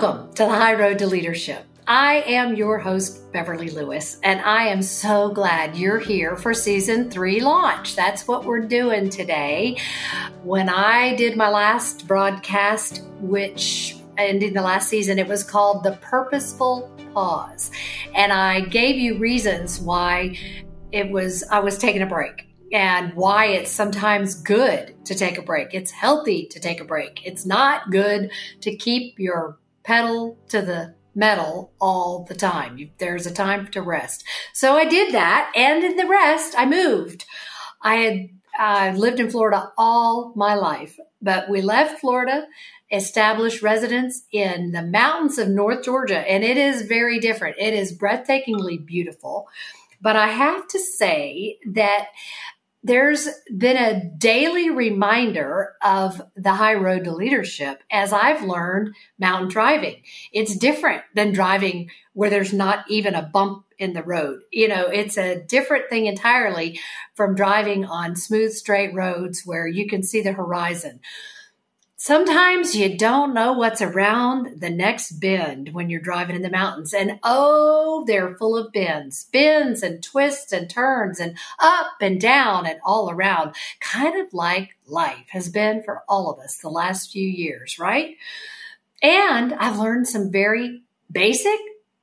Welcome to the High Road to Leadership. I am your host, Beverly Lewis, and I am so glad you're here for season three launch. That's what we're doing today. When I did my last broadcast, which ended the last season, it was called The Purposeful Pause. And I gave you reasons why it was I was taking a break and why it's sometimes good to take a break. It's healthy to take a break. It's not good to keep your pedal to the metal all the time. There's a time to rest. So I did that. And in the rest, I moved. I had uh, lived in Florida all my life, but we left Florida, established residence in the mountains of North Georgia, and it is very different. It is breathtakingly beautiful. But I have to say that there's been a daily reminder of the high road to leadership as I've learned mountain driving. It's different than driving where there's not even a bump in the road. You know, it's a different thing entirely from driving on smooth, straight roads where you can see the horizon. Sometimes you don't know what's around the next bend when you're driving in the mountains. And oh, they're full of bends, bends and twists and turns and up and down and all around, kind of like life has been for all of us the last few years, right? And I've learned some very basic,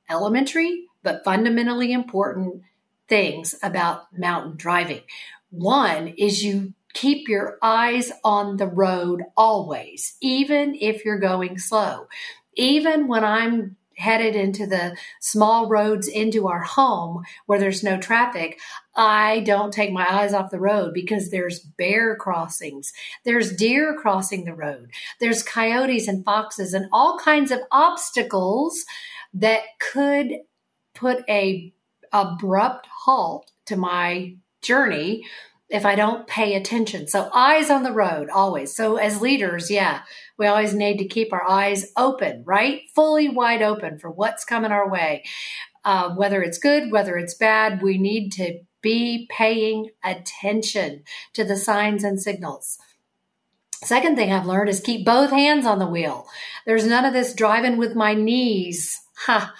elementary, but fundamentally important things about mountain driving. One is you keep your eyes on the road always, even if you're going slow. Even when I'm headed into the small roads into our home where there's no traffic, I don't take my eyes off the road because there's bear crossings, there's deer crossing the road, there's coyotes and foxes and all kinds of obstacles that could put a abrupt halt to my journey if I don't pay attention. So eyes on the road always. So as leaders, yeah, we always need to keep our eyes open, right? Fully wide open for what's coming our way. Uh, whether it's good, whether it's bad, we need to be paying attention to the signs and signals. Second thing I've learned is keep both hands on the wheel. There's none of this driving with my knees. Ha,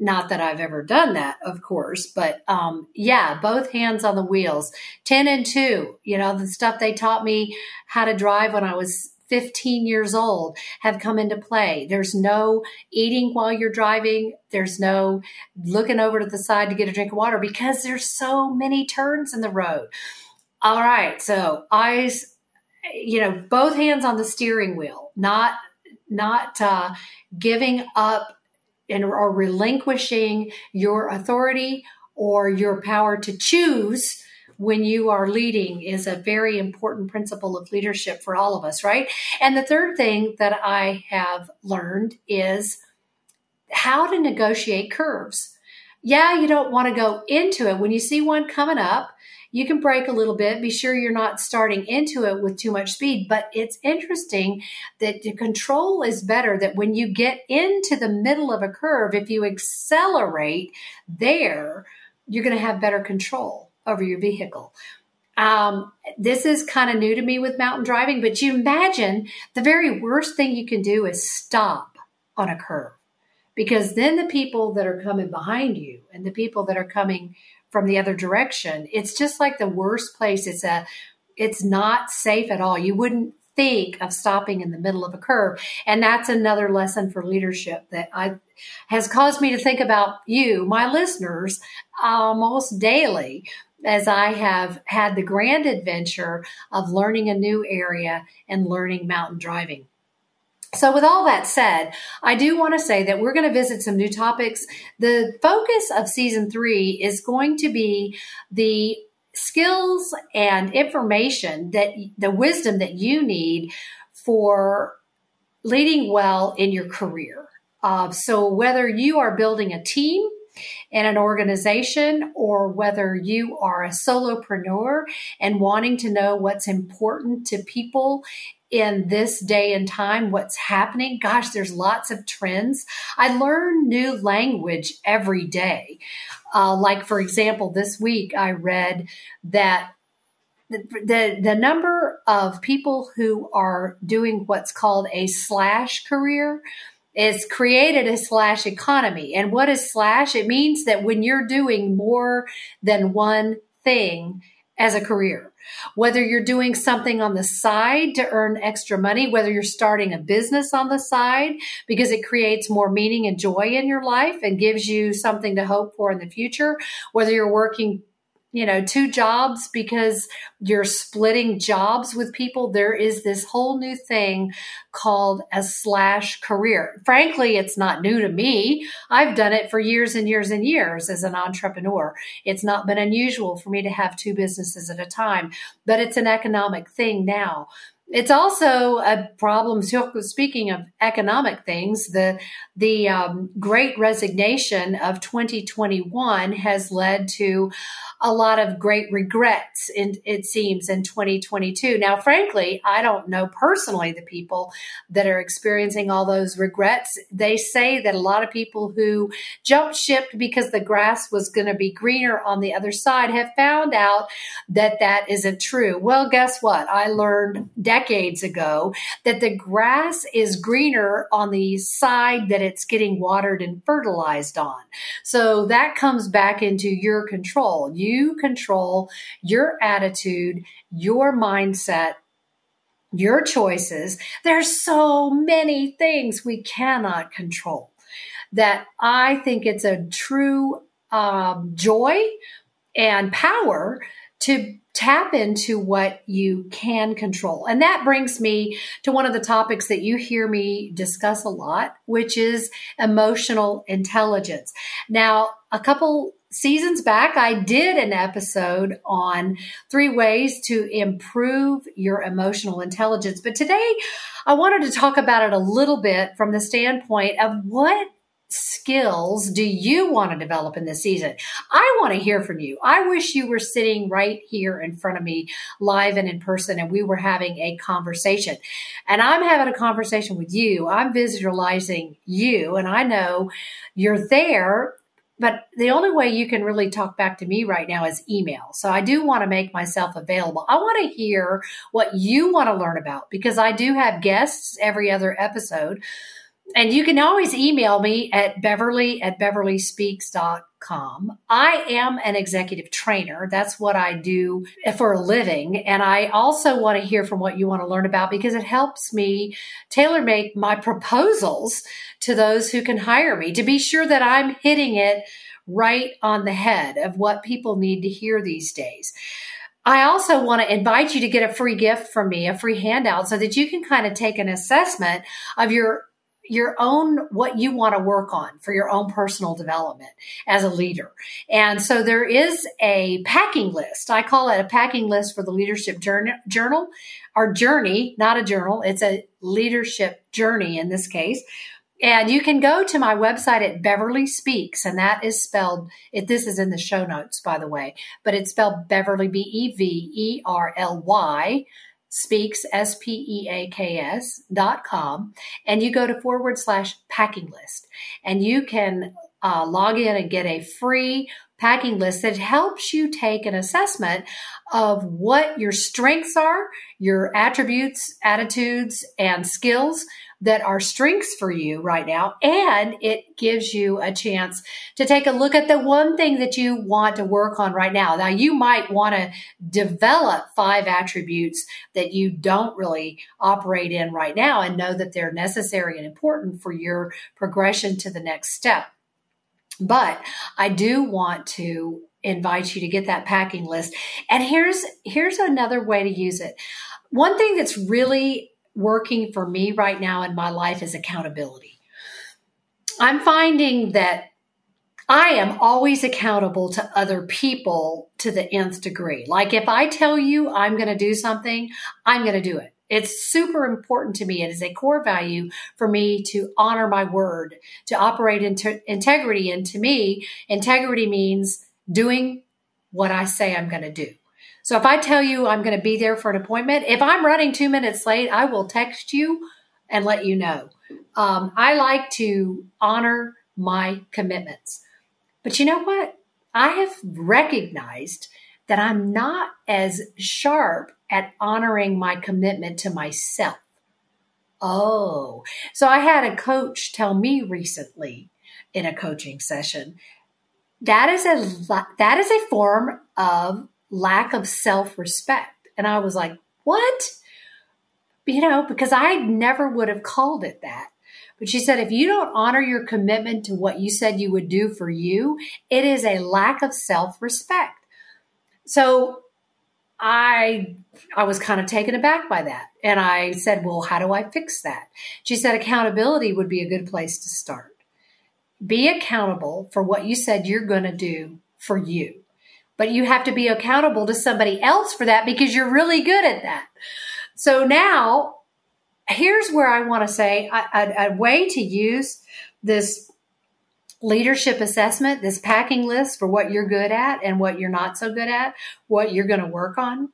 not that I've ever done that, of course, but um, yeah, both hands on the wheels. 10 and 2, you know, the stuff they taught me how to drive when I was 15 years old have come into play. There's no eating while you're driving. There's no looking over to the side to get a drink of water because there's so many turns in the road. All right. So eyes, you know, both hands on the steering wheel, not, not, uh, giving up and or relinquishing your authority or your power to choose when you are leading is a very important principle of leadership for all of us, right? And the third thing that I have learned is how to negotiate curves. Yeah, you don't want to go into it when you see one coming up you can brake a little bit. Be sure you're not starting into it with too much speed. But it's interesting that the control is better that when you get into the middle of a curve, if you accelerate there, you're going to have better control over your vehicle. Um, this is kind of new to me with mountain driving, but you imagine the very worst thing you can do is stop on a curve because then the people that are coming behind you and the people that are coming from the other direction. It's just like the worst place. It's a, it's not safe at all. You wouldn't think of stopping in the middle of a curve. And that's another lesson for leadership that I has caused me to think about you, my listeners, almost daily as I have had the grand adventure of learning a new area and learning mountain driving. So, with all that said, I do want to say that we're going to visit some new topics. The focus of season three is going to be the skills and information that the wisdom that you need for leading well in your career. Uh, so, whether you are building a team, in an organization or whether you are a solopreneur and wanting to know what's important to people in this day and time, what's happening. Gosh, there's lots of trends. I learn new language every day. Uh, like, for example, this week I read that the, the, the number of people who are doing what's called a slash career, is created a slash economy. And what is slash? It means that when you're doing more than one thing as a career, whether you're doing something on the side to earn extra money, whether you're starting a business on the side because it creates more meaning and joy in your life and gives you something to hope for in the future, whether you're working you know, two jobs because you're splitting jobs with people. There is this whole new thing called a slash career. Frankly, it's not new to me. I've done it for years and years and years as an entrepreneur. It's not been unusual for me to have two businesses at a time, but it's an economic thing now. It's also a problem. Speaking of economic things, the the um, Great Resignation of 2021 has led to a lot of great regrets. In, it seems in 2022. Now, frankly, I don't know personally the people that are experiencing all those regrets. They say that a lot of people who jumped ship because the grass was going to be greener on the other side have found out that that isn't true. Well, guess what? I learned decades ago that the grass is greener on the side that it's getting watered and fertilized on. So that comes back into your control. You control your attitude, your mindset, your choices. There's so many things we cannot control that I think it's a true um, joy and power to tap into what you can control. And that brings me to one of the topics that you hear me discuss a lot, which is emotional intelligence. Now, a couple seasons back, I did an episode on three ways to improve your emotional intelligence. But today, I wanted to talk about it a little bit from the standpoint of what skills do you want to develop in this season? I want to hear from you. I wish you were sitting right here in front of me, live and in person, and we were having a conversation. And I'm having a conversation with you. I'm visualizing you, and I know you're there. But the only way you can really talk back to me right now is email. So I do want to make myself available. I want to hear what you want to learn about because I do have guests every other episode and you can always email me at beverly at beverlyspeaks.com. I am an executive trainer. That's what I do for a living. And I also want to hear from what you want to learn about because it helps me tailor make my proposals to those who can hire me to be sure that I'm hitting it right on the head of what people need to hear these days. I also want to invite you to get a free gift from me, a free handout, so that you can kind of take an assessment of your your own what you want to work on for your own personal development as a leader. And so there is a packing list. I call it a packing list for the leadership journal, our journey, not a journal. It's a leadership journey in this case. And you can go to my website at Beverly Speaks, and that is spelled, it, this is in the show notes, by the way, but it's spelled Beverly, B E V E R L Y speaks, S P E A K S dot com, and you go to forward slash packing list. And you can uh, log in and get a free packing list that helps you take an assessment of what your strengths are, your attributes, attitudes, and skills that are strengths for you right now. And it gives you a chance to take a look at the one thing that you want to work on right now. Now, you might want to develop five attributes that you don't really operate in right now and know that they're necessary and important for your progression to the next step. But I do want to invite you to get that packing list. And here's here's another way to use it. One thing that's really working for me right now in my life is accountability. I'm finding that I am always accountable to other people to the nth degree. Like if I tell you I'm going to do something, I'm going to do it. It's super important to me. It is a core value for me to honor my word, to operate in integrity. And to me, integrity means doing what I say I'm going to do. So if I tell you I'm going to be there for an appointment, if I'm running two minutes late, I will text you and let you know. Um, I like to honor my commitments. But you know what? I have recognized that I'm not as sharp at honoring my commitment to myself. Oh, so I had a coach tell me recently in a coaching session that is a that is a form of lack of self-respect. And I was like, "What?" You know, because I never would have called it that. But she said, if you don't honor your commitment to what you said you would do for you, it is a lack of self respect. So I I was kind of taken aback by that. And I said, "Well, how do I fix that?" She said accountability would be a good place to start. Be accountable for what you said you're going to do for you. But you have to be accountable to somebody else for that because you're really good at that. So now here's where I want to say a, a, a way to use this leadership assessment, this packing list for what you're good at and what you're not so good at, what you're going to work on,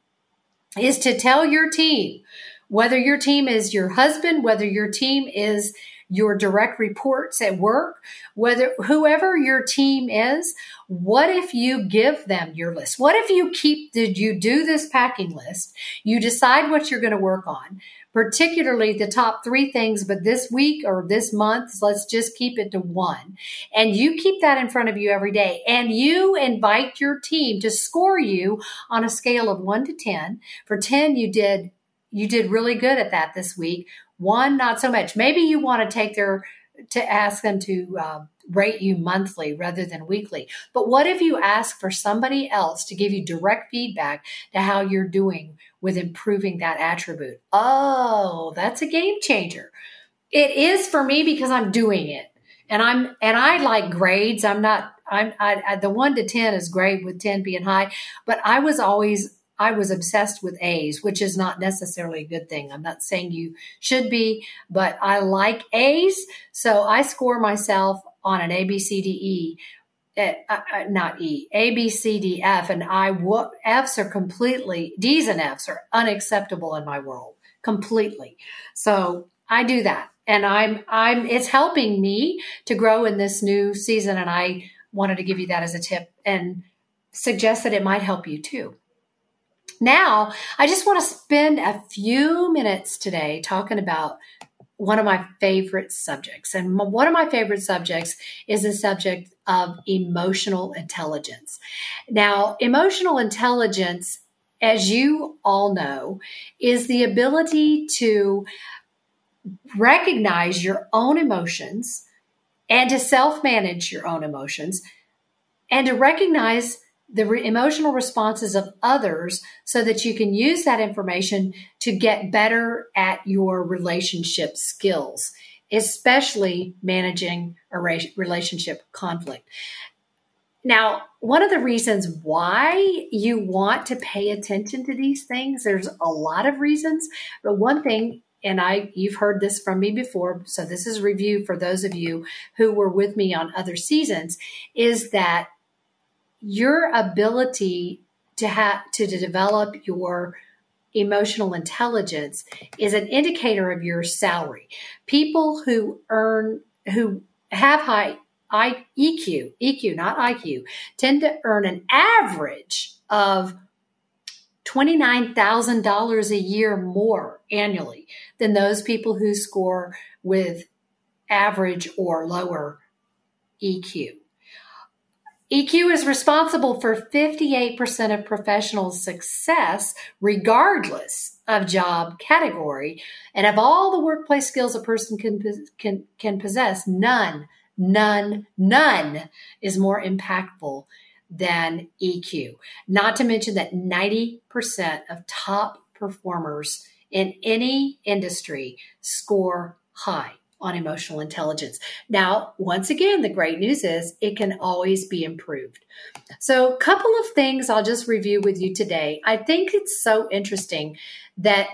is to tell your team, whether your team is your husband, whether your team is your direct reports at work, whether whoever your team is, what if you give them your list? What if you keep, did you do this packing list? You decide what you're going to work on, particularly the top three things, but this week or this month, let's just keep it to one. And you keep that in front of you every day. And you invite your team to score you on a scale of one to 10. For 10, you did you did really good at that this week. One, not so much. Maybe you want to take their to ask them to uh, rate you monthly rather than weekly. But what if you ask for somebody else to give you direct feedback to how you're doing with improving that attribute? Oh, that's a game changer. It is for me because I'm doing it. And I'm and I like grades. I'm not I'm I, I, the 1 to 10 is great with 10 being high, but I was always I was obsessed with A's, which is not necessarily a good thing. I'm not saying you should be, but I like A's. So I score myself on an A, B, C, D, E. Uh, uh, not E, A, B, C, D, F, and I, F's are completely, D's and F's are unacceptable in my world, completely. So I do that. And I'm, I'm, it's helping me to grow in this new season. And I wanted to give you that as a tip and suggest that it might help you too. Now, I just want to spend a few minutes today talking about one of my favorite subjects. And one of my favorite subjects is the subject of emotional intelligence. Now, emotional intelligence, as you all know, is the ability to recognize your own emotions and to self manage your own emotions and to recognize the re- emotional responses of others so that you can use that information to get better at your relationship skills, especially managing a re- relationship conflict. Now, one of the reasons why you want to pay attention to these things, there's a lot of reasons, but one thing and I you've heard this from me before, so this is review for those of you who were with me on other seasons, is that your ability to have to, to develop your emotional intelligence is an indicator of your salary. People who earn who have high I, EQ, EQ, not IQ, tend to earn an average of $29,000 a year more annually than those people who score with average or lower EQ. EQ is responsible for 58% of professional success, regardless of job category. And of all the workplace skills a person can, can, can possess, none, none, none is more impactful than EQ. Not to mention that 90% of top performers in any industry score high on emotional intelligence. Now, once again, the great news is it can always be improved. So, a couple of things I'll just review with you today. I think it's so interesting that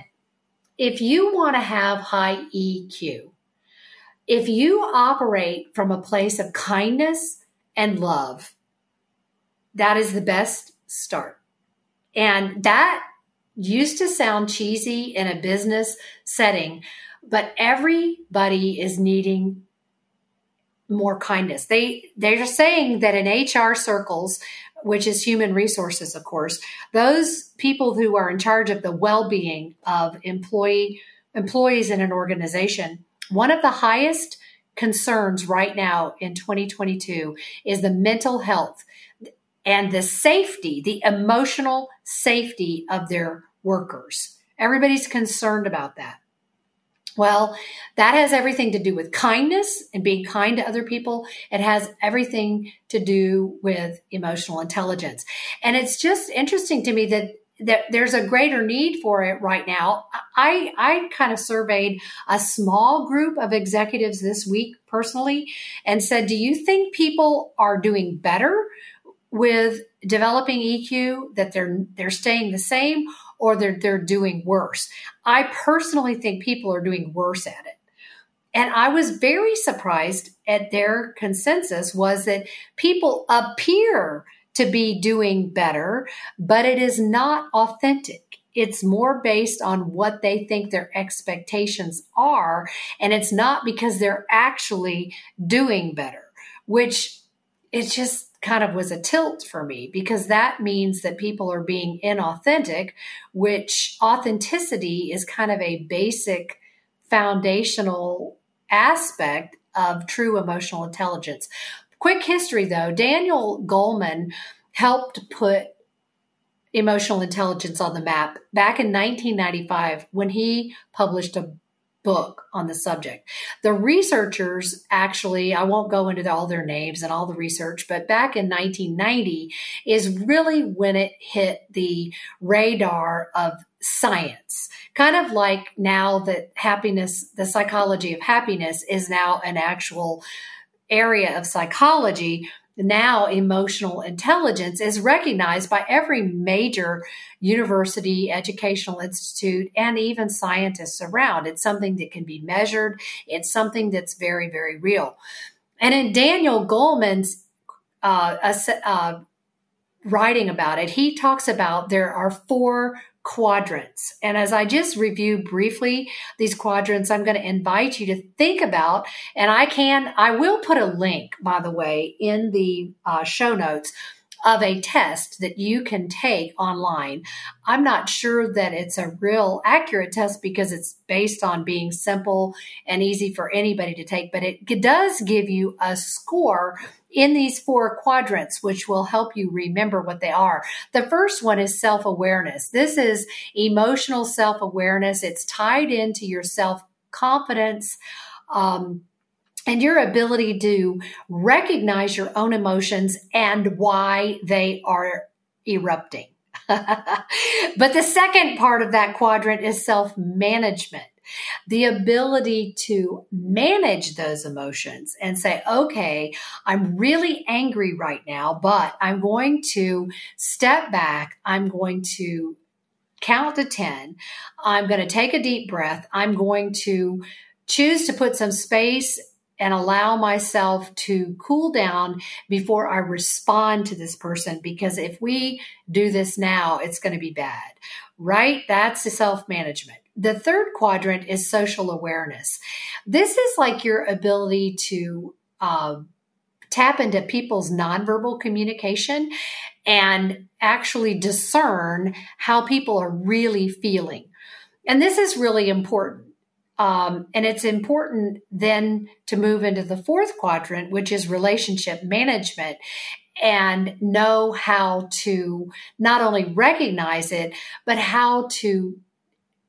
if you want to have high EQ, if you operate from a place of kindness and love, that is the best start. And that used to sound cheesy in a business setting, but everybody is needing more kindness. They they're saying that in HR circles, which is human resources, of course, those people who are in charge of the well-being of employee employees in an organization, one of the highest concerns right now in 2022 is the mental health and the safety, the emotional safety of their workers. Everybody's concerned about that. Well, that has everything to do with kindness and being kind to other people. It has everything to do with emotional intelligence. And it's just interesting to me that that there's a greater need for it right now. I I kind of surveyed a small group of executives this week personally and said, "Do you think people are doing better with developing EQ that they're they're staying the same or they're they're doing worse?" I personally think people are doing worse at it. And I was very surprised at their consensus was that people appear to be doing better, but it is not authentic. It's more based on what they think their expectations are. And it's not because they're actually doing better, which it just kind of was a tilt for me because that means that people are being inauthentic, which authenticity is kind of a basic foundational aspect of true emotional intelligence. Quick history though Daniel Goleman helped put emotional intelligence on the map back in 1995 when he published a book on the subject. The researchers actually, I won't go into all their names and all the research, but back in 1990 is really when it hit the radar of science. Kind of like now that happiness, the psychology of happiness is now an actual area of psychology, now emotional intelligence is recognized by every major university, educational institute, and even scientists around. It's something that can be measured, it's something that's very, very real. And in Daniel Goleman's uh, uh, writing about it, he talks about there are four quadrants. And as I just reviewed briefly these quadrants, I'm going to invite you to think about, and I can, I will put a link, by the way, in the uh, show notes of a test that you can take online. I'm not sure that it's a real accurate test because it's based on being simple and easy for anybody to take, but it does give you a score in these four quadrants, which will help you remember what they are. The first one is self awareness. This is emotional self awareness, it's tied into your self confidence. Um, and your ability to recognize your own emotions and why they are erupting. but the second part of that quadrant is self management the ability to manage those emotions and say, okay, I'm really angry right now, but I'm going to step back. I'm going to count to 10. I'm going to take a deep breath. I'm going to choose to put some space and allow myself to cool down before I respond to this person. Because if we do this now, it's going to be bad, right? That's the self management. The third quadrant is social awareness. This is like your ability to uh, tap into people's nonverbal communication and actually discern how people are really feeling. And this is really important. Um, and it's important then to move into the fourth quadrant, which is relationship management, and know how to not only recognize it, but how to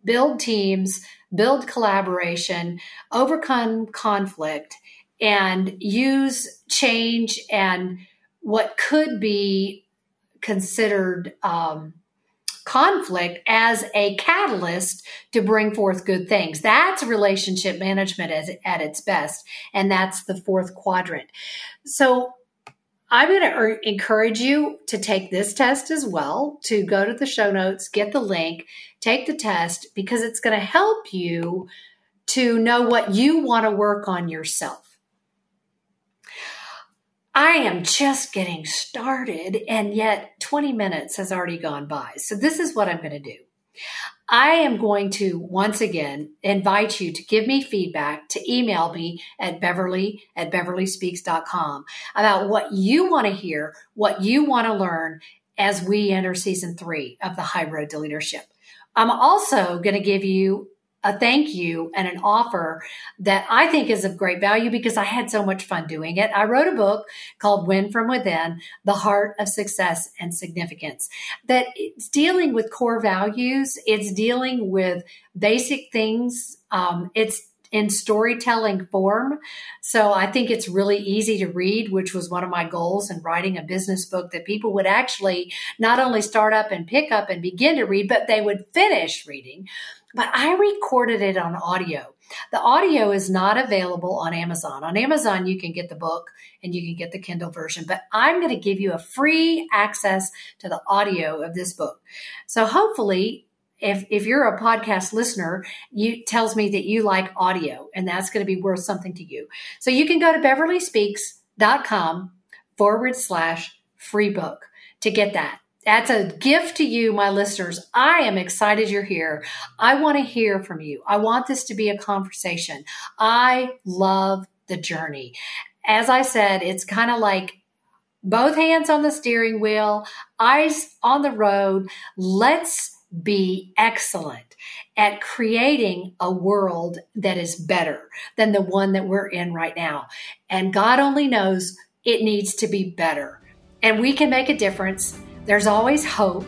build teams, build collaboration, overcome conflict, and use change and what could be considered um, conflict as a catalyst to bring forth good things. That's relationship management as, at its best. And that's the fourth quadrant. So I'm going to er, encourage you to take this test as well, to go to the show notes, get the link, take the test, because it's going to help you to know what you want to work on yourself. I am just getting started, and yet 20 minutes has already gone by. So, this is what I'm going to do. I am going to once again invite you to give me feedback, to email me at beverly at beverlyspeaks.com about what you want to hear, what you want to learn as we enter season three of the High Road to Leadership. I'm also going to give you a thank you and an offer that I think is of great value because I had so much fun doing it. I wrote a book called Win from Within, The Heart of Success and Significance that it's dealing with core values. It's dealing with basic things. Um, it's in storytelling form. So I think it's really easy to read, which was one of my goals in writing a business book that people would actually not only start up and pick up and begin to read, but they would finish reading. But I recorded it on audio. The audio is not available on Amazon. On Amazon, you can get the book and you can get the Kindle version, but I'm going to give you a free access to the audio of this book. So hopefully if if you're a podcast listener, you tells me that you like audio and that's going to be worth something to you. So you can go to beverlyspeaks.com forward slash free book to get that. That's a gift to you, my listeners. I am excited you're here. I want to hear from you. I want this to be a conversation. I love the journey. As I said, it's kind of like both hands on the steering wheel, eyes on the road. Let's be excellent at creating a world that is better than the one that we're in right now. And God only knows it needs to be better. And we can make a difference. There's always hope.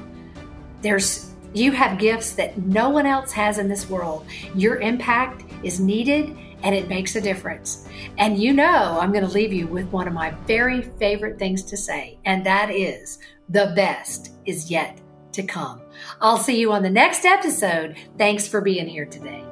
There's you have gifts that no one else has in this world. Your impact is needed and it makes a difference. And you know, I'm going to leave you with one of my very favorite things to say, and that is the best is yet to come. I'll see you on the next episode. Thanks for being here today.